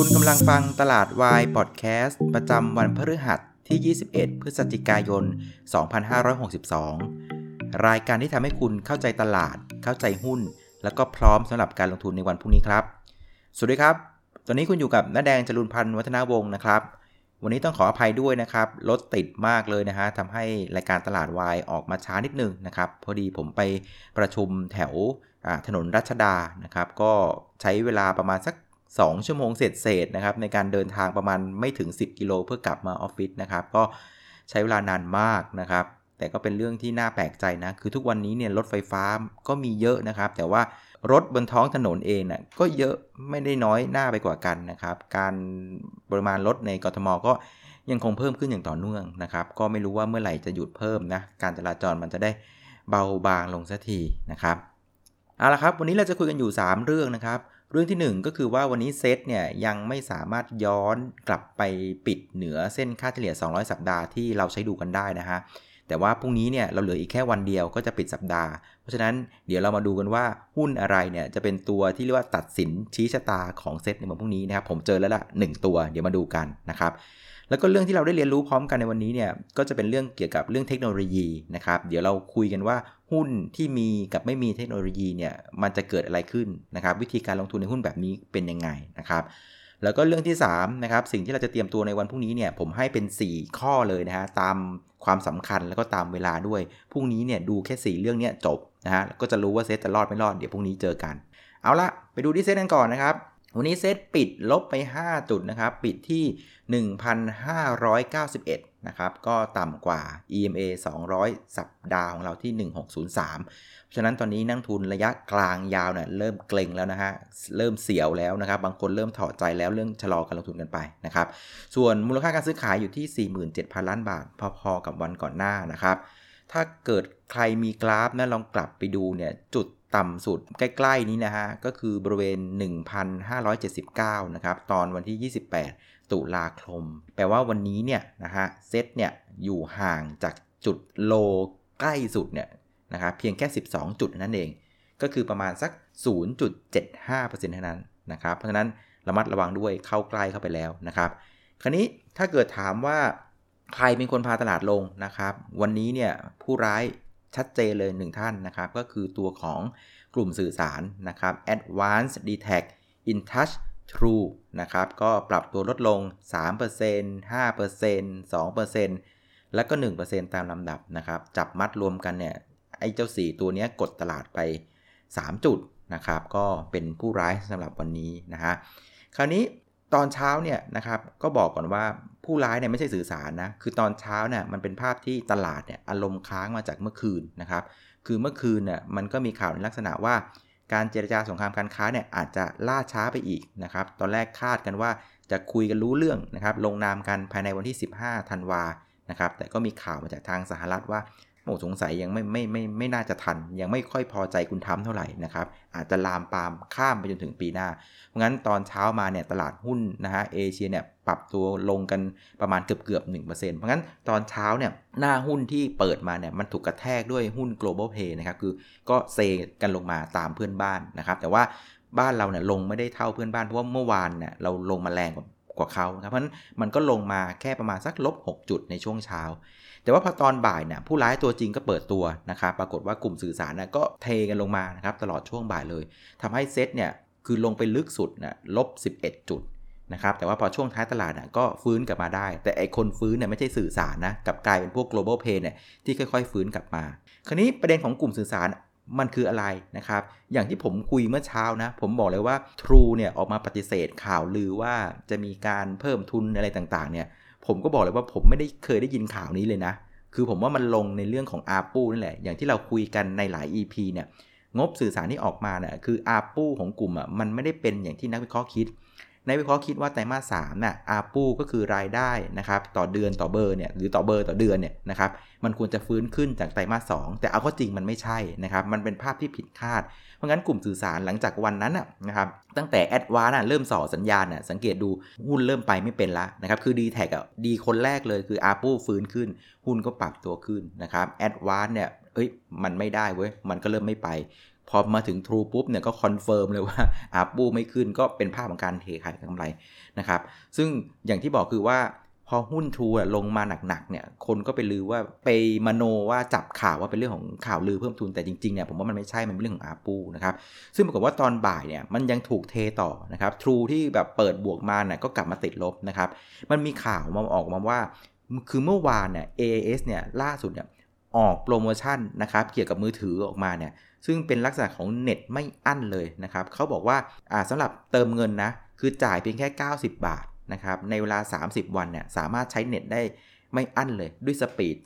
คุณกำลังฟังตลาดวายพอดแคสต์ประจำวันพฤหัสที่ 21 พฤศจิกายน 2562 รายการที่ทำให้คุณเข้าใจตลาด เข้าใจหุ้น แล้วก็พร้อมสำหรับการลงทุนในวันพรุ่งนี้ครับ สวัสดีครับ ตอนนี้คุณอยู่กับน้าแดงจรุนพันธ์วัฒนาวงศ์นะครับ วันนี้ต้องขออภัยด้วยนะครับ รถติดมากเลยนะฮะทำให้รายการตลาดวายออกมาช้านิดนึงนะครับ พอดีผมไปประชุมแถวถนนรัชดานะครับ ก็ใช้เวลาประมาณสัก 2 ชั่วโมงเสร็จเศษๆนะครับในการเดินทางประมาณไม่ถึง 10 กิโลเพื่อกลับมาออฟฟิศนะครับ ก็ใช้เวลานานมากนะครับ แต่ก็เป็นเรื่องที่น่าแปลกใจนะ คือทุกวันนี้เนี่ยรถไฟฟ้าก็มีเยอะนะครับ แต่ว่ารถบนท้องถนนเองนะ่ะก็เยอะไม่ได้น้อยหน้าไปกว่ากันนะครับ การปริมาณรถในกรทมก็ยังคงเพิ่มขึ้นอย่างต่อเนื่องนะครับ ก็ไม่รู้ว่าเมื่อไหร่จะหยุดเพิ่มนะ การจราจรมันจะได้เบาบางลงสักทีนะครับ เอาละครับ วันนี้เราจะคุยกันอยู่ 3 เรื่องนะครับ เรื่องที่ 1 ก็คือว่าวันนี้เซตเนี่ยยังไม่สามารถย้อนกลับไปปิดเหนือเส้นค่าเฉลี่ย 200 สัปดาห์ที่เราใช้ดูกันได้นะฮะแต่ว่าพรุ่งนี้เนี่ยเราเหลืออีกแค่วันเดียวก็จะปิดสัปดาห์ เพราะฉะนั้นเดี๋ยวเรามาดูกันว่าหุ้นอะไรเนี่ยจะเป็นตัวที่เรียกว่าตัดสินชี้ชะตาของเซตในวันพรุ่งนี้นะครับผมเจอแล้วละ1ตัวเดี๋ยวมาดูกันนะครับแล้วก็เรื่องที่เราได้เรียนรู้พร้อมกันในวันนี้เนี่ยก็จะเป็นเรื่องเกี่ยวกับเรื่องเทคโนโลยีนะครับเดี๋ยวเราคุยกันว่า หุ้นที่มีกับไม่มีเทคโนโลยีเนี่ยมันจะเกิดอะไรขึ้นนะครับ วิธีการลงทุนในหุ้นแบบนี้เป็นยังไงนะครับ แล้วก็เรื่องที่3นะครับสิ่งที่เราจะเตรียมตัวในวันพรุ่งนี้เนี่ยผมให้เป็น 4 ข้อเลยนะฮะตามความสำคัญแล้วก็ตามเวลาด้วยพรุ่งนี้เนี่ยดูแค่ 4 เรื่องเนี้ยจบนะฮะก็จะรู้ว่าเซตจะรอดไม่รอดเดี๋ยวพรุ่งนี้เจอกัน เอาละไปดูที่เซตกันก่อนนะครับวันนี้เซตปิดลบไป 5 จุดนะครับ ปิดที่ 1,591 นะครับก็ต่ำกว่า EMA 200 สัปดาห์ของเราที่ 1603 เพราะฉะนั้นตอนนี้นักทุนระยะกลางยาวเนี่ยเริ่มเกรงแล้วนะฮะ เริ่มเสียวแล้วนะครับ บางคนเริ่มถอดใจแล้วเรื่องชะลอการลงทุนกันไปนะครับ ส่วนมูลค่าการซื้อขายอยู่ที่ 47,000 ล้านบาท พอๆกับวันก่อนหน้านะครับ ถ้าเกิดใครมีกราฟนะลองกลับไปดูเนี่ยจุดต่ำสุดใกล้ ๆ นี้นะฮะ ก็คือบริเวณ 1,579 นะครับ ตอนวันที่ 28 ตุลาคม แปลว่าวันนี้เนี่ยนะฮะเซตเนี่ยอยู่ห่างจากจุดโลใกล้สุดเนี่ยนะครับเพียงแค่ 12 จุดนั่นเอง ก็คือประมาณสัก 0.75%เท่านั้นนะครับ เพราะฉะนั้นระมัดระวังด้วยเข้าใกล้เข้าไปแล้วนะครับ คราวนี้ถ้าเกิดถามว่าใครเป็นคนพาตลาดลงนะครับ วันนี้เนี่ยผู้ร้ายชัดเจนเลยหนึ่งท่านนะครับ ก็คือตัวของกลุ่มสื่อสารนะครับ Advanced d e t a c t InTouch True นะครับก็ปรับตัวลดลง 3% 5% 2%แล้วก็ 1%ตามลำดับนะครับจับมัดรวมกันเนี่ยไอ้เจ้า 4 ตัวนี้กดตลาดไป 3 จุดนะครับก็เป็นผู้ร้ายสำหรับวันนี้นะฮะคราวนี้ตอนเช้าเนี่ยนะครับก็บอกก่อนว่าผู้ร้ายเนี่ยไม่ใช่สื่อสารนะคือตอนเช้าเนี่ยมันเป็นภาพที่ตลาดเนี่ยอารมณ์ค้างมาจากเมื่อคืนนะครับคือเมื่อคืนเนี่ยมันก็มีข่าวในลักษณะว่า การเจรจาสงครามการค้าเนี่ยอาจจะล่าช้าไปอีกนะครับ ตอนแรกคาดกันว่าจะคุยกันรู้เรื่องนะครับ ลงนามกันภายในวันที่ 15 ธันวานะครับ แต่ก็มีข่าวมาจากทางสหรัฐว่าโอ้สงสัยยังไม่ไม่ไม่ไม่น่าจะทัน ยังไม่ค่อยพอใจคุณทำเท่าไหร่นะครับ อาจจะลามปามข้ามไปจนถึงปีหน้า เพราะงั้นตอนเช้ามาเนี่ยตลาดหุ้นนะฮะเอเชียเนี่ย ปรับตัวลงกันประมาณเกือบเกือบหนึ่งเปอร์เซนต์เพราะงั้นตอนเช้าเนี่ยหน้าหุ้นที่เปิดมาเนี่ยมันถูกกระแทกด้วยหุ้น global play นะครับคือก็เซกันลงมาตามเพื่อนบ้านนะครับแต่ว่าบ้านเราเนี่ยลงไม่ได้เท่าเพื่อนบ้านเพราะว่าเมื่อวานเนี่ยเราลงมาแรงกว่ากว่าเขาครับเพราะฉะนั้นมันก็ลงมาแค่ประมาณสักลบ 6 จุดในช่วงเช้า แต่ว่าพอตอนบ่ายเนี่ยผู้ร้ายตัวจริงก็เปิดตัวนะครับปรากฏว่ากลุ่มสื่อสารนะก็เทกันลงมานะครับตลอดช่วงบ่ายเลยทำให้เซตเนี่ยคือลงไปลึกสุดนะลบ 11 จุด นะครับแต่ว่าพอช่วงท้ายตลาดนะก็ฟื้นกลับมาได้ แต่ไอคนฟื้นเนี่ยไม่ใช่สื่อสารนะกับกลายเป็นพวก global pay เนี่ยที่ค่อยๆ ฟื้นกลับมา คราวนี้ประเด็นของกลุ่มสื่อสารมันคืออะไรนะครับ อย่างที่ผมคุยเมื่อเช้านะ ผมบอกเลยว่า True เนี่ยออกมาปฏิเสธข่าวลือว่าจะมีการเพิ่มทุนอะไรต่างๆ เนี่ย ผมก็บอกเลยว่าผมไม่ได้เคยได้ยินข่าวนี้เลยนะ คือผมว่ามันลงในเรื่องของอาปูนั่นแหละ อย่างที่เราคุยกันในหลาย EP เนี่ย งบสื่อสารที่ออกมาเนี่ยคืออาปูของกลุ่มอะ มันไม่ได้เป็นอย่างที่นักวิเคราะห์คิด นักวิเคราะห์คิดว่าไตรมาสสามน่ะอาปูก็คือรายได้นะครับต่อเดือนต่อเบอร์เนี่ยหรือต่อเบอร์ต่อเดือนเนี่ยนะครับมันควรจะฟื้นขึ้นจากไตรมาสสแต่เอาข้อจริงมันไม่ใช่นะครับมันเป็นภาพที่ผิดคาด เพราะงั้นกลุ่มสื่อสารหลังจากวันนั้นนะครับตั้งแต่แอดวานะเริ่มส่อสัญญาณน่ะสังเกตดูหุ้นเริ่มไปไม่เป็นละนะครับคือดีแท็กดีคนแรกเลยคืออาปูฟื้นขึ้น หุ้นก็ปรับตัวขึ้นนะครับ ADVANC เนี่ยเอ้ยมันไม่ได้เว้ยมันก็เริ่มไม่ไป พอมาถึง True ปุ๊บเนี่ยก็ confirm เลยว่า ARPU ไม่ขึ้นก็เป็นภาพของการเทขายกำไรนะครับซึ่งอย่างที่บอกคือว่าพอหุ้น True ลงมาหนักๆเนี่ยคนก็ไปลือว่าไปมโนว่าจับข่าวว่าเป็นเรื่องของข่าวลือเพิ่มทุนแต่จริงๆเนี่ยผมว่ามันไม่ใช่มันเป็นเรื่องของ ARPU นะครับซึ่งปรากฏว่าตอนบ่ายเนี่ยมันยังถูกเทต่อนะครับ True ที่แบบเปิดบวกมาเนี่ยก็กลับมาติดลบนะครับมันมีข่าวมาออกมาว่า คือเมื่อวานเนี่ย AIS เนี่ยล่าสุดเนี่ยออกโปรโมชั่นนะครับเกี่ยวกับมือถือออกมาเนี่ย ซึ่งเป็นลักษณะของเน็ตไม่อั้นเลยนะครับเขาบอกว่าสำหรับเติมเงินนะคือจ่ายเพียงแค่ 90 บาทนะครับในเวลา 30 วันเนี่ยสามารถใช้เน็ตได้ไม่อั้นเลยด้วย speed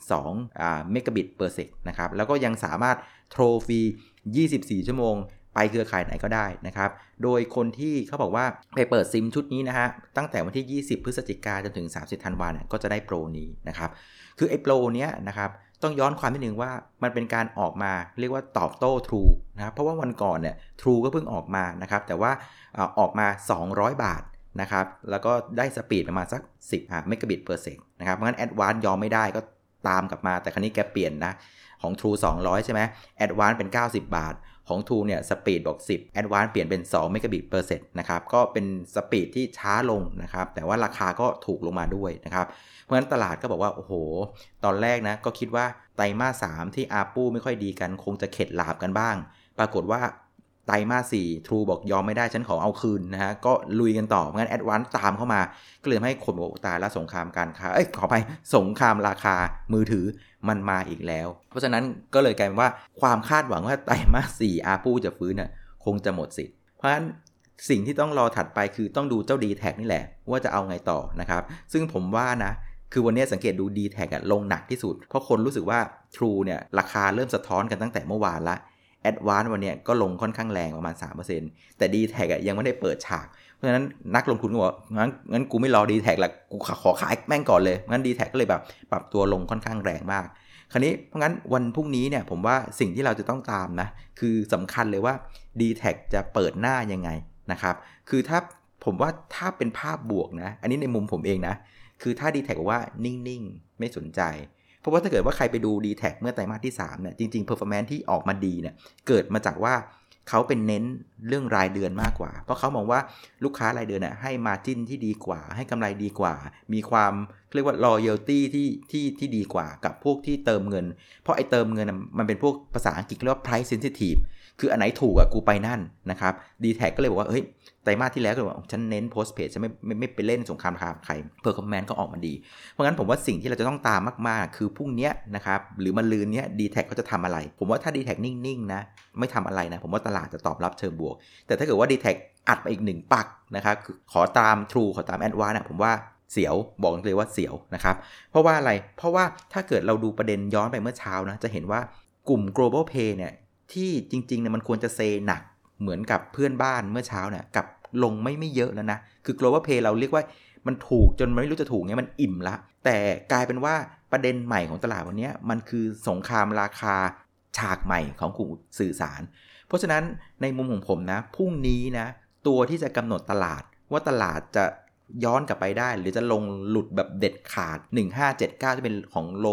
2 megabit per sec นะครับแล้วก็ยังสามารถโทรฟรี 24 ชั่วโมง ไปเครือข่ายไหนก็ได้นะครับ โดยคนที่เขาบอกว่าไปเปิดซิมชุดนี้นะฮะ ตั้งแต่วันที่ 20 พฤศจิกาจนถึง 30 ธันวาเนี่ยก็จะได้โปรนี้นะครับ คือไอ้โปรเนี้ยนะครับ ต้องย้อนความนิดหนึ่งว่ามันเป็นการออกมาเรียกว่าตอบโต้ True นะครับเพราะว่าวันก่อนเนี่ย True ก็เพิ่งออกมานะครับ แต่ว่าออกมา 200 บาทนะครับ แล้วก็ได้สปีดประมาณสัก 10เมกะบิตเปอร์เซกนะครับเพราะงั้นแอดวานยอมไม่ได้ก็ตามกลับมาแต่ครั้นี้แกเปลี่ยนนะ ของ True 200 ใช่ไหมADVANC เป็น 90 บาท ของ True เนี่ย speed บอก 10 a d v a n c e เปลี่ยนเป็น2 megabit per sec นะครับ ก็เป็น speed ที่ช้าลงนะครับ แต่ว่าราคาก็ถูกลงมาด้วยนะครับ เพราะฉะนั้นตลาดก็บอกว่า โอ้โห ตอนแรกนะก็คิดว่าไตรมาส 3 ที่ ARPU ไม่ค่อยดีกัน คงจะเข็ดหลาบกันบ้าง ปรากฏว่า ไตรมาสสี่ True บอกยอมไม่ได้ฉันขอเอาคืนนะฮะ ก็ลุยกันต่อ งั้น ADVANC ตามเข้ามา ก็เลยให้คนบอกตายแล้วสงครามการค้า เอ้ย ขอไปสงครามราคามือถือมันมาอีกแล้ว เพราะฉะนั้นก็เลยกลายเป็นว่าความคาดหวังว่าไตรมาสสี่อาปูจะฟื้นน่ะคงจะหมดสิทธิ์ เพราะฉะนั้นสิ่งที่ต้องรอถัดไปคือต้องดูเจ้าดีแท็นี่แหละ ว่าจะเอาไงต่อนะครับ ซึ่งผมว่านะคือวันนี้สังเกตดู d t แท็ลงหนักที่สุด เพราะคนรู้สึกว่า True เนี่ยราคาเริ่มสะท้อนกันตั้งแต่เมื่อวานละ แอดวานวันนี้ก็ลงค่อนข้างแรงประมาณ 3%แต่ d t แทยังไม่ได้เปิดฉาก เพราะฉะนั้นนักลงทุนก็บอกงั้นงั้นกูไม่รอ d t แทละกูขอขายแม่งก่อนเลยงั้น d t แทก็เลยแบบปรับตัวลงค่อนข้างแรงมาก คราวนี้เพราะงั้นวันพรุ่งนี้เนี่ยผมว่าสิ่งที่เราจะต้องตามนะ คือสำคัญเลยว่า d t แทจะเปิดหน้ายังไงนะครับคือถ้าผมว่าถ้าเป็นภาพบวกนะ อันนี้ในมุมผมเองนะ คือถ้า d t แทบอกว่านิ่งๆ ไม่สนใจ เพราะว่าถ้าเกิดว่าใครไปดู d t แทเมื่อไตรมาสที่3เนี่ยจริงๆ performance ที่ออกมาดีเนี่ยเกิดมาจากว่าเขาเป็นเน้นเรื่องรายเดือนมากกว่า เพราะเขามองว่าลูกค้ารายเดือนน่ะให้ margin ที่ดีกว่า ให้กำไรดีกว่า มีความเรียกว่า loyalty ที่ที่ที่ดีกว่ากับพวกที่เติมเงิน เพราะไอ้เติมเงินมันเป็นพวกภาษาอังกฤษเรียกว่า price sensitive คืออันไหนถูกอะกูไปนั่นนะครับ DTAC ก็เลยบอกว่าเฮ้ยไตรมาสที่แล้วก็บอกฉันเน้น postpaid ฉันไม่ไม่ไม่ไปเล่นสงครามราคาใคร performance ก็ออกมาดี เพราะงั้นผมว่าสิ่งที่เราจะต้องตามมากๆ คือพรุ่งนี้นะครับหรือมันลืนเนี้ยดีแท็เขาจะทำอะไร ผมว่าถ้าดีแท็นิ่งๆนะไม่ทำอะไรนะ ผมว่าตลาดจะตอบรับเชิงบวก แต่ถ้าเกิดว่าดีแท็อัดไปอีกหนึ่งปักนะครับขอตาม True ขอตามแอดวานนะผมว่าเสียวบอกเลยว่าเสียวนะครับ เพราะว่าอะไรเพราะว่าถ้าเกิดเราดูประเด็นย้อนไปเมื่อเช้านะจะเห็นว่ากลุ่ม global pay เนี่ย ที่จริงๆเนี่ยมันควรจะเซหนักเหมือนกับเพื่อนบ้านเมื่อเช้าเนี่ยกับลงไม่ไม่เยอะแล้วนะ คือ global pay เราเรียกว่ามันถูกจนไม่รู้จะถูกไงมันอิ่มละ แต่กลายเป็นว่าประเด็นใหม่ของตลาดวันนี้มันคือสงครามราคาฉากใหม่ของกลุ่มสื่อสาร เพราะฉะนั้นในมุมของผมนะพรุ่งนี้นะตัวที่จะกำหนดตลาดว่าตลาดจะย้อนกลับไปได้ หรือจะลงหลุดแบบเด็ดขาด 1579ที่เป็นของโล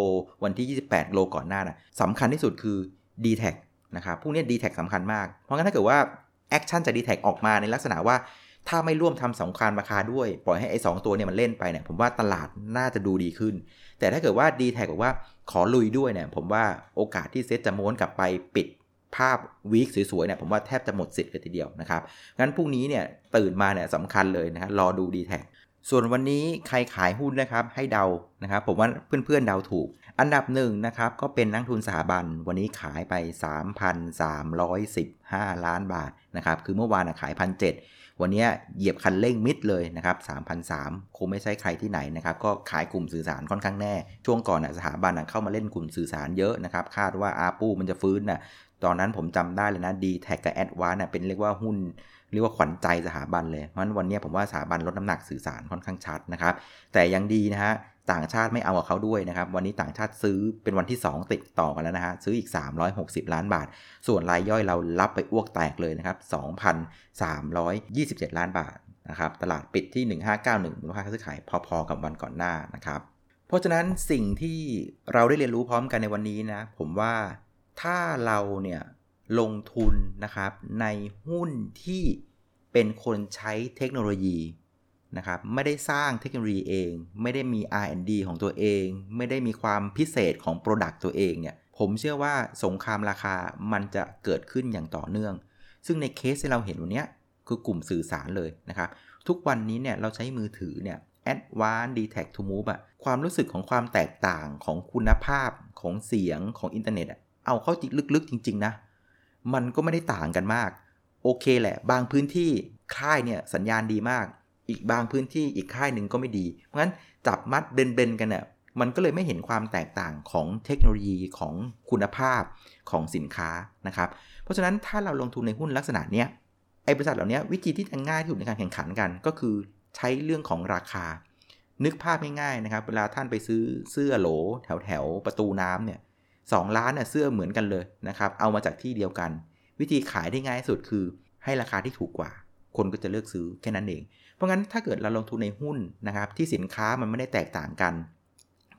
วันที่ 28 โลก่อนหน้านะสำคัญที่สุดคือ d t แท นะครับพวกนี้ d t แท็กสำคัญมาก เพราะงั้นถ้าเกิดว่าaction จาก d t แท็กออกมาในลักษณะว่าถ้าไม่ร่วมทำสงครามราคาด้วย ปล่อยให้ไอ้สองตัวเนี่ยมันเล่นไปเนี่ยผมว่าตลาดน่าจะดูดีขึ้น แต่ถ้าเกิดว่า d t แท็กบอกว่าขอลุยด้วยเนี่ยผมว่าโอกาสที่เซ็ตจะม้วนกลับไปปิดภาพ week สวยๆเนี่ยผมว่าแทบจะหมดสิทธิ์กันทีเดียวนะครับงั้นพรุ่งนี้เนี่ยตื่นมาเนี่ยสำคัญเลยนะฮะรอดู d t แท็ส่วนวันนี้ใครขายหุ้นนะครับให้เดานะครับผมว่าเพื่อนๆเดาถูก อันดับหนึ่งนะครับก็เป็นนักลงทุนสถาบันวันนี้ขายไป 3,315 ล้านบาทนะครับคือเมื่อวานขายพันเวันนี้เหยียบคันเร่งมิดเลยนะครับ3,003คงไม่ใช่ใครที่ไหนนะครับก็ขายกลุ่มสื่อสารค่อนข้างแน่ ช่วงก่อนสถาบันเข้ามาเล่นกลุ่มสื่อสารเยอะนะครับคาดว่า ARPU มันจะฟื้นนะตอนนั้นผมจำได้เลยนะ DTAC กับ Advanced เป็นเรียกว่าหุ้นเรียกว่าขวัญใจสถาบันเลยเพราะฉะนั้นวันนี้ผมว่าสถาบันลดน้ำหนักสื่อสารค่อนข้างชัดนะครับ แต่ยังดีนะฮะ ต่างชาติไม่เอากับเขาด้วยนะครับ วันนี้ต่างชาติซื้อเป็นวันที่ 2 ติดต่อกันแล้วนะฮะซื้ออีก 360 ล้านบาท ส่วนรายย่อยเรารับไปอ้วกแตกเลยนะครับ 2,327 ล้านบาทนะครับตลาดปิดที่ 1591มูลค่าการซื้อขายพอๆกับวันก่อนหน้านะครับเพราะฉะนั้นสิ่งที่เราได้เรียนรู้พร้อมกันในวันนี้นะผมว่าถ้าเราเนี่ยลงทุนนะครับในหุ้นที่เป็นคนใช้เทคโนโลยี นะครับไม่ได้สร้างเทคโนโลยีเอง ไม่ได้มี R&D ของตัวเอง ไม่ได้มีความพิเศษของ Product ตัวเองเนี่ยผมเชื่อว่าสงครามราคามันจะเกิดขึ้นอย่างต่อเนื่อง ซึ่งในเคสที่เราเห็นวันนี้คือกลุ่มสื่อสารเลยนะครับทุกวันนี้เนี่ยเราใช้มือถือเนี่ย Advanced d t a c to Move อะความรู้สึกของความแตกต่างของคุณภาพของเสียงของอินเทอร์เน็ตอะเอาเข้าจริงลึกๆจริง ๆ นะ มันก็ไม่ได้ต่างกันมาก โอเคแหละ บางพื้นที่ค่ายเนี่ยสัญญาณดีมาก อีกบางพื้นที่อีกค่ายหนึ่งก็ไม่ดี เพราะฉะนั้นจับมัดเบนๆกันเนี่ยมันก็เลยไม่เห็นความแตกต่างของเทคโนโลยีของคุณภาพของสินค้านะครับ เพราะฉะนั้นถ้าเราลงทุนในหุ้นลักษณะเนี้ยไอ้บริษัทเหล่านี้วิธีที่จะง่ายที่สุดในการแข่งขันกัน ก็คือใช้เรื่องของราคา นึกภาพง่ายๆนะครับ เวลาท่านไปซื้อเสื้อโหล แถวแถวประตูน้ำเนี่ยสองล้านเนี่ยเสื้อเหมือนกันเลยนะครับเอามาจากที่เดียวกัน วิธีขายได้ง่ายสุดคือให้ราคาที่ถูกกว่า คนก็จะเลือกซื้อแค่นั้นเอง เพราะงั้นถ้าเกิดเราลงทุนในหุ้นนะครับที่สินค้ามันไม่ได้แตกต่างกัน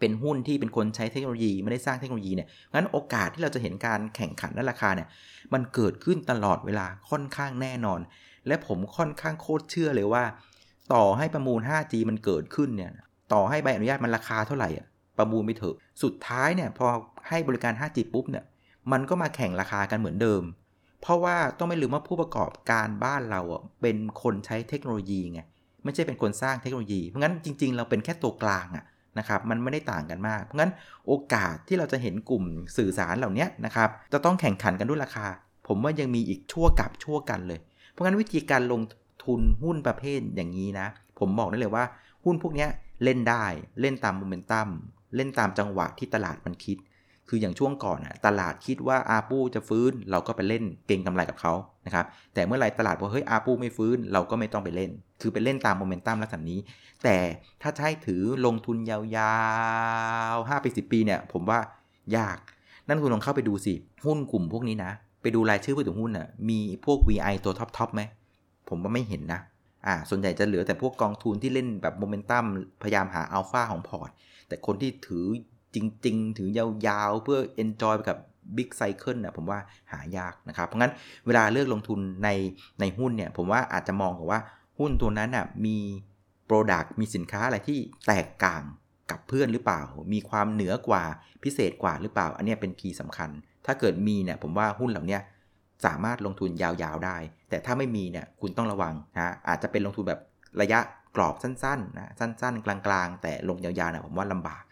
เป็นหุ้นที่เป็นคนใช้เทคโนโลยีไม่ได้สร้างเทคโนโลยีเนี่ยงั้นโอกาสที่เราจะเห็นการแข่งขันและราคาเนี่ยมันเกิดขึ้นตลอดเวลาค่อนข้างแน่นอน และผมค่อนข้างโคตรเชื่อเลยว่า ต่อให้ประมูล 5G มันเกิดขึ้นเนี่ยต่อให้ใบอนุญาตมันราคาเท่าไหร่อะประมูลไปเถอะสุดท้ายเนี่ยพอให้บริการ 5G ปุ๊บเนี่ยมันก็มาแข่งราคากันเหมือนเดิม เพราะว่าต้องไม่ลืมว่าผู้ประกอบการบ้านเราอะเป็นคนใช้เทคโนโลยีไง ไม่ใช่เป็นคนสร้างเทคโนโลยี เพราะงั้นจริง ๆ เราเป็นแค่ตัวกลางอะนะครับมันไม่ได้ต่างกันมาก เพราะงั้นโอกาสที่เราจะเห็นกลุ่มสื่อสารเหล่านี้นะครับจะต้องแข่งขันกันด้วยราคา ผมว่ายังมีอีกชั่วกับชั่วกันเลย เพราะงั้นวิธีการลงทุนหุ้นประเภทอย่างนี้นะ ผมบอกได้เลยว่าหุ้นพวกนี้เล่นได้เล่นตามโมเมนตัมเล่นตามจังหวะที่ตลาดมันคิด คืออย่างช่วงก่อนอะตลาดคิดว่าอาปูจะฟื้น เราก็ไปเล่นเก่งกำไรกับเขานะครับแต่เมื่อไรตลาดบอกเฮ้ยอาปูไม่ฟื้น เราก็ไม่ต้องไปเล่น คือไปเล่นตามโมเมนตัมลักษณะนี้ แต่ถ้าใช้ถือลงทุนยาวๆ5ปี10 ปีเนี่ยผมว่ายาก นั่นคุณลองเข้าไปดูสิ หุ้นกลุ่มพวกนี้นะ ไปดูรายชื่อผู้ถือหุ้นอะมีพวก VI ตัว top top ไหมผมว่าไม่เห็นนะอ่าส่วนใหญ่จะเหลือแต่พวกกองทุนที่เล่นแบบโมเมนตัมพยายามหาอัลฟาของ port แต่คนที่ถือ จริง ๆ ถือยาวๆ เพื่อ enjoy ไปกับ big cycle นะผมว่าหายากนะครับ เพราะงั้นเวลาเลือกลงทุนในในหุ้นเนี่ยผมว่าอาจจะมองกับว่าหุ้นตัวนั้นน่ะมี Product มีสินค้าอะไรที่แตกต่างกับเพื่อนหรือเปล่า มีความเหนือกว่าพิเศษกว่าหรือเปล่า อันนี้เป็น key สำคัญ ถ้าเกิดมีเนี่ยผมว่าหุ้นเหล่านี้สามารถลงทุนยาวๆได้ แต่ถ้าไม่มีเนี่ยคุณต้องระวังนะอาจจะเป็นลงทุนแบบระยะกรอบสั้นๆนะสั้นๆ กลางๆ แต่ลงยาวๆนะผมว่าลำบาก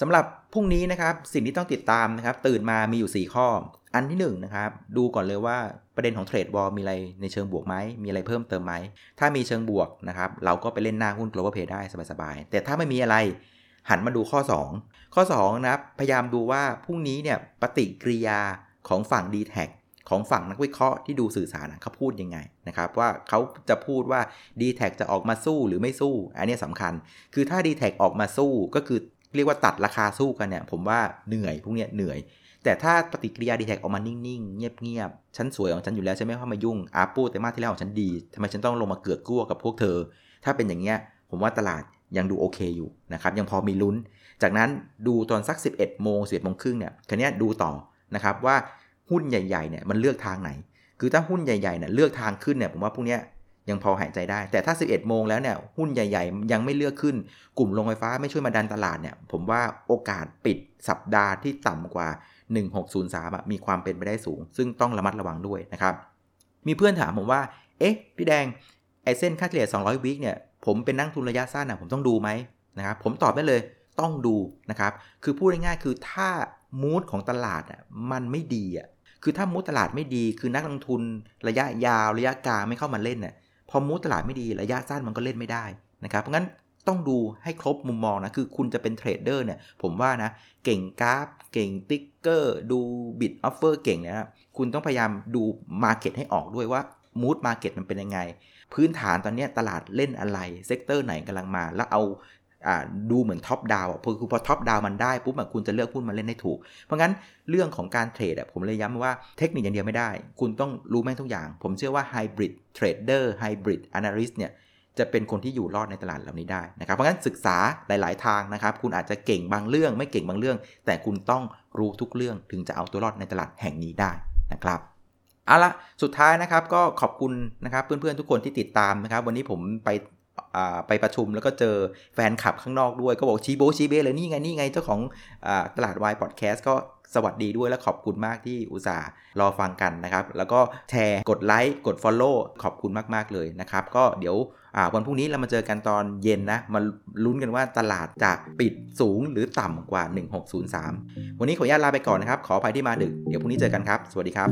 สำหรับพรุ่งนี้นะครับสิ่งที่ต้องติดตามนะครับ ตื่นมามีอยู่ 4 ข้อ อันที่1นนะครับ ดูก่อนเลยว่าประเด็นของเทรดบอลมีอะไรในเชิงบวกไหมมีอะไรเพิ่มเติมไหม ถ้ามีเชิงบวกนะครับ เราก็ไปเล่นหน้าหุ้น global pay ได้สบายๆ แต่ถ้าไม่มีอะไรหันมาดูข้อ 2 ข้อ2นะครับพยายามดูว่าพรุ่งนี้เนี่ยปฏิกิริยาของฝั่ง d t แทของฝั่งนักวิเคราะห์ที่ดูสื่อสารเขาพูดยังไงนะครับว่าเขาจะพูดว่า d t แทจะออกมาสู้หรือไม่สู้ อันนี้สำคัญ คือถ้า d t แทออกมาสู้ก็คือ เรียกว่าตัดราคาสู้กันเนี่ย ผมว่าเหนื่อยพวกเนี้ยเหนื่อย แต่ถ้าปฏิกิริยาดีแท็กออกมานิ่งๆ เงียบๆฉันสวยของฉันอยู่แล้วใช่ไหมเข้ามายุ่งอาปูแต่มาที่แล้วของฉันดีทำไมฉันต้องลงมาเกือกกลัวกับพวกเธอ ถ้าเป็นอย่างเงี้ยผมว่าตลาดยังดูโอเคอยู่นะครับยังพอมีลุ้น จากนั้นดูตอนสัก 11โมง11โมงครึ่งเนี่ยคันนี้ดูต่อนะครับว่าหุ้นใหญ่ๆเนี่ยมันเลือกทางไหน คือถ้าหุ้นใหญ่ๆเนี่ยเลือกทางขึ้นเนี่ยผมว่าพวกเนี้ย ยังพอหายใจได้ แต่ถ้า 11 โมงแล้วเนี่ยหุ้นใหญ่ ๆ ยังไม่เลือกขึ้น กลุ่มโรงไฟฟ้าไม่ช่วยมาดันตลาดเนี่ย ผมว่าโอกาสปิดสัปดาห์ที่ต่ำกว่า 1603 มีความเป็นไปได้สูง ซึ่งต้องระมัดระวังด้วยนะครับ มีเพื่อนถามผมว่า เอ๊ะ พี่แดง ไอเส้นค่าเฉลี่ย 200 week เนี่ย ผมเป็นนักลงทุนระยะสั้นนะผมต้องดูไหมนะครับ ผมตอบได้เลยต้องดูนะครับ คือพูดง่ายๆ คือถ้า mood ของตลาดอะมันไม่ดีอะ คือถ้า mood ตลาดไม่ดี คือนักลงทุนระยะยาวระยะกลางไม่เข้ามาเล่นเนี่ย พอ mood ตลาดไม่ดีระยะสั้นมันก็เล่นไม่ได้นะครับ เพราะงั้นต้องดูให้ครบมุมมองนะ คือคุณจะเป็น trader เนี่ยผมว่านะ เก่งกราฟ เก่ง ticker ดูbid offer เก่งนะคุณต้องพยายามดู market ให้ออกด้วยว่า mood market มันเป็นยังไง พื้นฐานตอนนี้ตลาดเล่นอะไร sector ไหนกำลังมา แล้วเอา ดูเหมือน top down อะคือพอ top down มันได้ปุ๊บคุณจะเลือกหุ้นมาเล่นได้ถูก เพราะงั้นเรื่องของการ trade ผมเลยย้ำว่าเทคนิคอย่างเดียวไม่ได้ คุณต้องรู้แม่งทุกอย่าง ผมเชื่อว่า hybrid trader hybrid analyst เนี่ยจะเป็นคนที่อยู่รอดในตลาดเหล่านี้ได้นะครับ เพราะงั้นศึกษาหลาย ๆ ทางนะครับ คุณอาจจะเก่งบางเรื่อง ไม่เก่งบางเรื่อง แต่คุณต้องรู้ทุกเรื่องถึงจะเอาตัวรอดในตลาดแห่งนี้ได้นะครับเอาละสุดท้ายนะครับก็ขอบคุณนะครับเพื่อน ๆ ทุกคนที่ติดตามนะครับ วันนี้ผมไป ไปประชุมแล้วก็เจอแฟนคลับข้างนอกด้วย ก็บอกชีโบชีเบเลยนี่ไงนี่ไงเจ้าของอตลาดวายพอดแคสต์ก็สวัสดีด้วยและขอบคุณมากที่อุตส่าห์รอฟังกันนะครับ แล้วก็แชร์กดไลค์กด Follow ขอบคุณมาก ๆ เลยนะครับ ก็เดี๋ยววันพรุ่งนี้เรามาเจอกันตอนเย็นนะ มาลุ้นกันว่าตลาดจะปิดสูงหรือต่ำกว่า 1603 วันนี้ขออนุญาตลาไปก่อนนะครับ ขออภัยที่มาดึก เดี๋ยวพรุ่งนี้เจอกันครับ สวัสดีครับ